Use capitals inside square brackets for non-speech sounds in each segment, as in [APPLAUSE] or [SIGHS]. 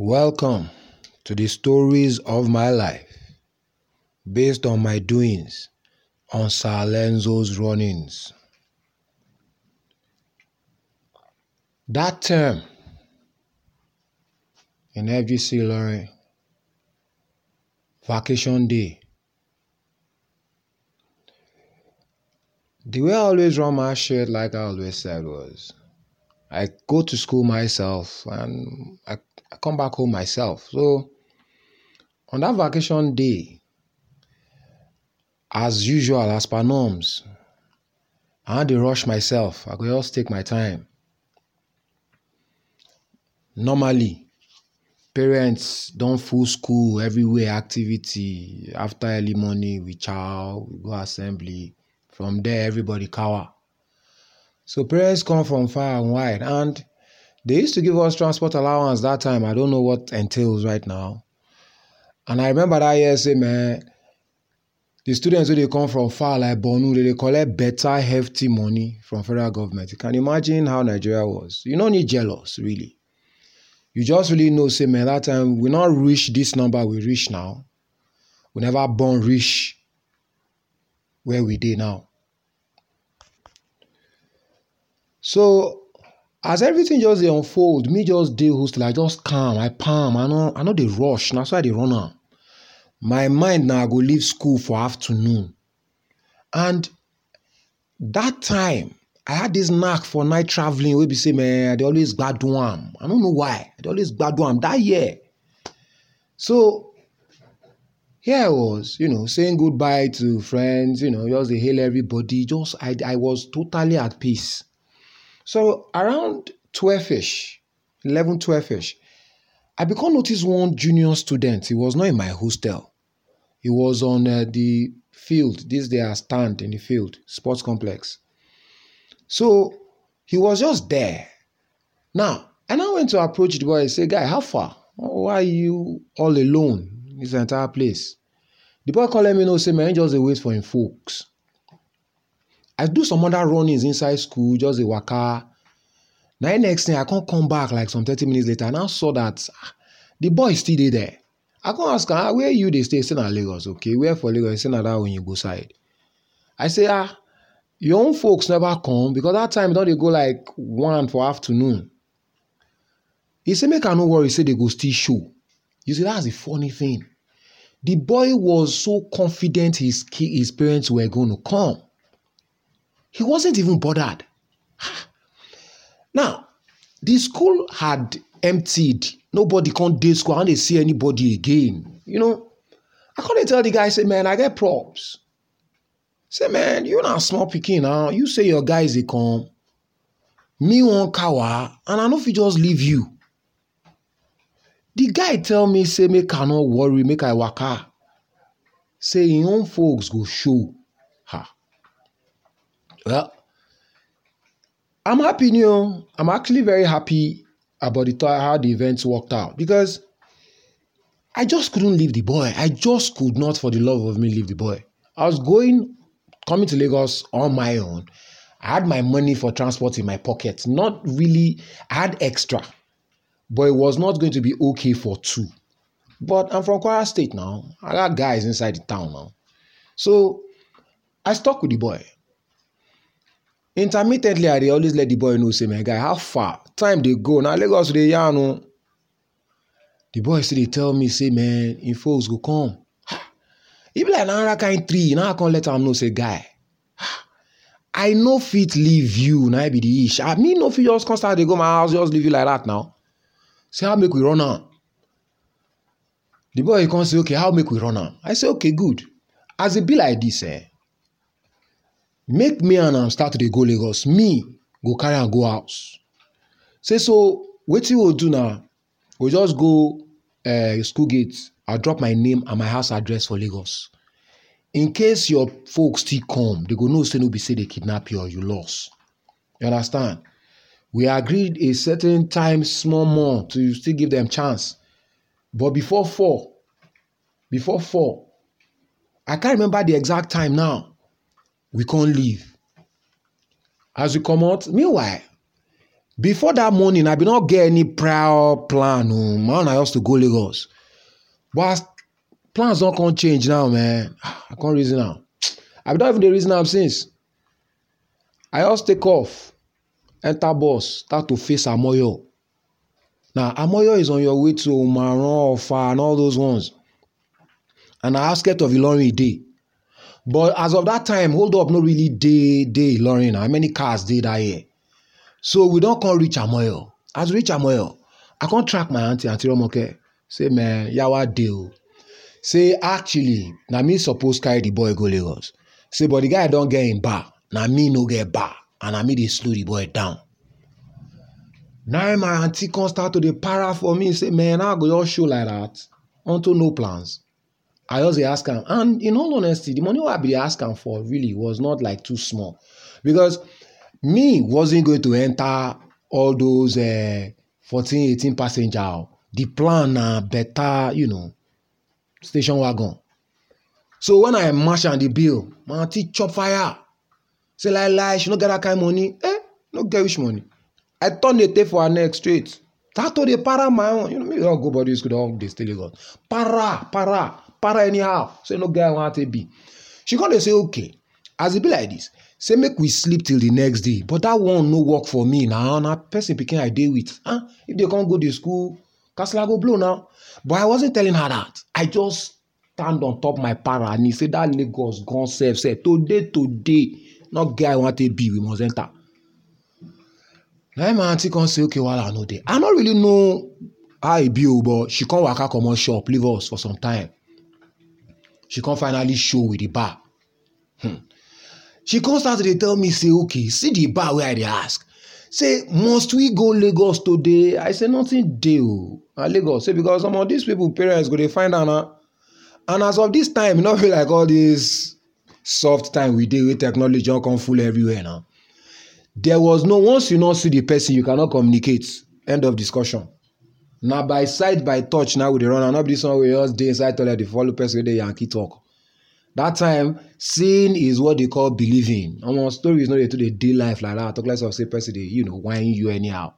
Welcome to the stories of my life based on my doings on Sir Lenzo's runnings. That term in FGC Ilorin, vacation day, the way I always run my shit, like I always said, was I go to school myself and I, I come back home myself. So on that vacation day, as usual, as per norms, I had to rush myself. I could just take my time. Normally, parents don't full school everywhere activity after early morning we chow we go assembly from there everybody cower so parents come from far and wide. And they used to give us transport allowance that time. I don't know what entails right now. And i remember that year say man the students wey dey come from far like borno they dey collect better hefty money from federal government. You can imagine how nigeria was. You no need jealous really. You just really know say man that time we not reach this number we reach now. We never born reach where we did now so as everything just dey unfold me just dey hostel i just calm i palm. I no i no dey rush. So i dey run my mind na i go leave school for afternoon. And that time i had this knack for night traveling wey be say man i dey always gbadun am. I no know why. I dey always gbadun am that year. So here i was you know saying goodbye to friends you know just dey hail everybody. Just i i was totally at peace so around 12ish 11 12ish i become notice one junior student. He was not in my hostel. He was on uh, the field. This their stand in the field sports complex. So he was just there. Now and i went to approach the boy. And say guy how far? Why are you all alone in this entire place? The boy let me know say man just wait for him folks i do some other runnings inside school just a waka. Him next thing i come come back like some thirty minutes later And i now saw that ah, the boy still there. I come ask am ah where you dey stay? Say na lagos. Okay where for lagos? Say na that oyinbo side. I say ah your own folks never come because that time e don dey go like one for afternoon. He say make i no worry say they go still show. You see that's the funny thing. The boy was so confident his his parents were going to come he wasn't even bothered. Now the school had emptied. Nobody come dey school. I dey see anybody again. You know i couldn't tell the guy say man i get props. Say man you na small pikin now. You say your guys dey come me wan kawa and i know if you just leave you. The guy tell me say make i worry. Make i waka. Say him own folks go show. Ha well i'm happy new i'm actually very happy about the how the events worked out because i just couldn't leave the boy. I just could not for the love of me leave the boy. I was going coming to lagos on my own. I had my money for transport in my pocket not really i had extra but it was not going to be okay for two. But i'm from kwara state now. I got guys inside the town now. So i stuck with the boy intermittently i dey always let the boy know say my guy how far time dey go? Na lagos we dey yarn o the boy still dey tell me say man him folks go come. [SIGHS] E be like na another kind tree now i come let am know say guy [SIGHS] i no fit leave you na be the ish. I me no fit just come start dey go my house just leave you like that now. Say how make we run am? The boy come say okay how make we run am? I say okay good. As e be like this eh make me and am start to dey go lagos. Me go carry am go house. Say so wetin we will do na we'll just go uh, school gate. I drop my name and my house address for lagos. In case your folks still come they go know say no be say they kidnap you or you lost. You understand? We agreed a certain time small more to still give them chance. But before four before four i can't remember the exact time now we can't leave. As we comot meanwhile before that morning i bin no get any prior plan o my own na just to go lagos. But as plans don come change now man [SIGHS] i come reason am i bin don even dey reason am since. I just take off enter bus start to face amoyo. Now amoyo is on your way to umaran ofa and all those ones. And na outskirt of ilorin e dey but as of that time hold up no really dey dey ilorin how many cars dey that year so we don come reach amoyo. As we reach amoyo i come track my aunty aunty romoke. Say man yawa dey o. Say actually na me suppose carry the boy go lagos. Say but the guy don get him bar na me no get bar and na me dey slow the boy down. Na my aunty come start to dey para for me. Say man i go just show like that? Unto no plans i just ask am and in all honesty the money i bin dey ask am for really was not like too small. Because me wasn't going to enter all those uh, 14 18 passenger the plan na better you know station wagon. So when i match am the bill my aunty chop fire. Say lie lie she no get that kind money. Eh no get which money. I turn the tape for her neck straight start to para my own you know me don go body school don dey stay lagos para para para anyhow. Say no get how i wan take be. She come dey say okay. As e be like this say make we sleep till the next day but that one no work for me na. Na person pikin i dey with. Ah if they come go the school kasala go blow now but i wasn't telling her that. I just stand on top my para and he say that lagos gone sef sef. Today today no get how i wan take be we must enter na my aunty come say okay wahala no dey i no really know how e be o but she come waka comot shop leave us for some time. She come finally show with the bar. Hmm. she come start to dey tell me say okay see the bar wey i dey ask. Say must we go lagos today? I say nothing dey o. Na lagos. Say because some of these people parents go dey find am na. And as of this time e no be like all this soft time we dey wey technology don come full everywhere now there was no once you no see the person you cannot communicate. End of discussion. Na by sight by touch now we dey run am. No be this one wey just dey inside toilet dey follow person wey dey yankee talk. That time seeing is what they call believing. Omo stories no dey too dey dey life like that. Talk less of say person dey you know whine you anyhow.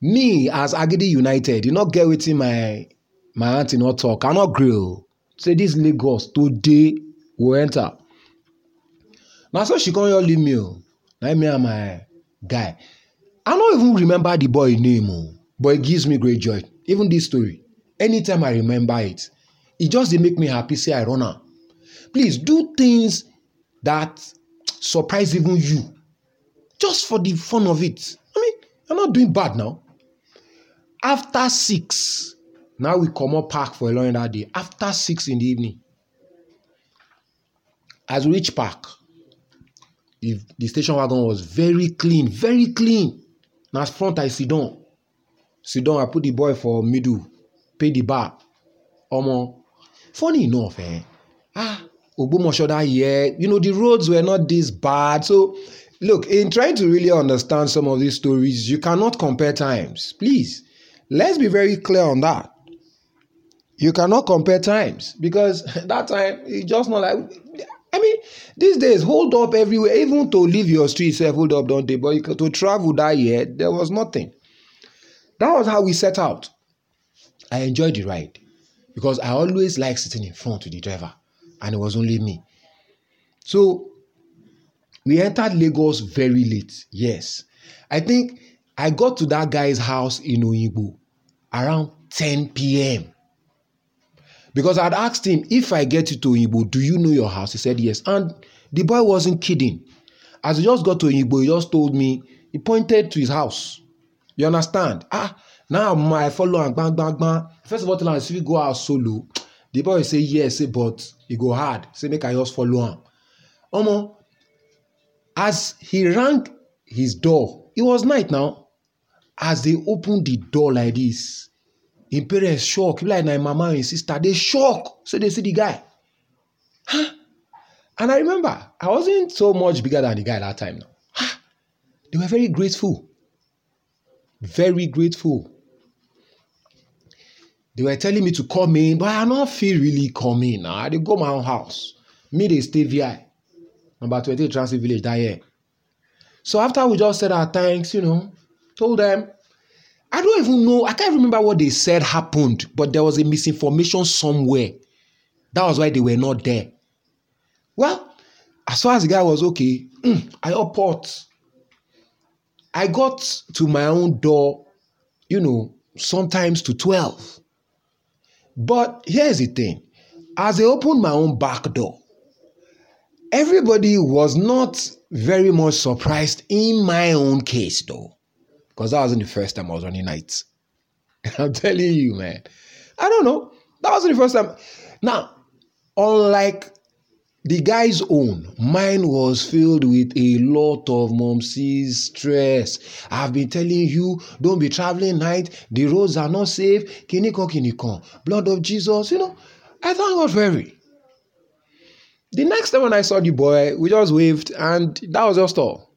Me as agidi united you no get wetin my my aunty no talk. I no gree o. Say this lagos today we enter. Na so she come just leave me o na me and my guy. I don't even remember the boy name o but it gives me great joy. Even this story anytime i remember it it just make me happy say i run am. Please do things that surprise even you just for the fun of it. I mean i'm not doing bad now. After six now we come up park for ilorin that day. After six in the evening as we reach park the the station wagon was very clean very clean. Na front i siddon siddon i put the boy for middle pay the bar. Omo funny enough eh? Ah ogbomoso that year you know the roads were not this bad. So look in trying to really understand some of these stories you cannot compare times. Please let's be very clear on that. You cannot compare times because [LAUGHS] that time it's just not like i mean these days hold up everywhere. Even to leave your street sef hold up don dey but to travel that year there was nothing. That was how we set out. I enjoyed the ride because i always like sitting in front with the driver and it was only me. So we entered lagos very late yes. I think i got to that guy's house in oyigbo around 10 p.m because i'd asked him if i get you to oyigbo do you know your house? He said yes. And the boy wasn't kidding. As he just got to oyigbo he just told me he pointed to his house. You understand? Ah now i follow am gbang gbang gbang first of all tell am say we go out solo? The boy say yes say but e go hard. Say make i just follow am. Omo as he rang his door it was night now. As they open the door like this him parents shock be like na him mama and him sister dey shock. Say they see the guy. Huh? and i remember i wasn't so much bigger than the guy that time huh? they were very grateful. Very grateful. They were telling me to come in but i no feel really come in i dey go my own house. Me dey stay vi number twenty-eight transit village that year. So after we just said our thanks, you know, told them, I don't even know, I can't remember what they said happened, but there was a misinformation somewhere. That was why they were not there. Well, as far as the guy was okay, mm, I up port. I got to my own door, you know, sometimes to 12. But here's the thing as I opened my own back door, everybody was not very much surprised in my own case, though, because that wasn't the first time I was running nights. [LAUGHS] I'm telling you, man. I don't know. That wasn't the first time. Now, unlike the guy's own, mine was filled with a lot of mom's stress. I've been telling you, don't be traveling night. The roads are not safe. Kinikon, kinikon. Blood of Jesus, you know. I thank God for every. The next time when I saw the boy, we just waved, and that was just all.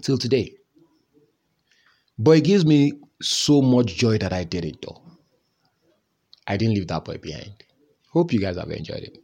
Till today. But it gives me so much joy that I did it though. I didn't leave that boy behind. Hope you guys have enjoyed it.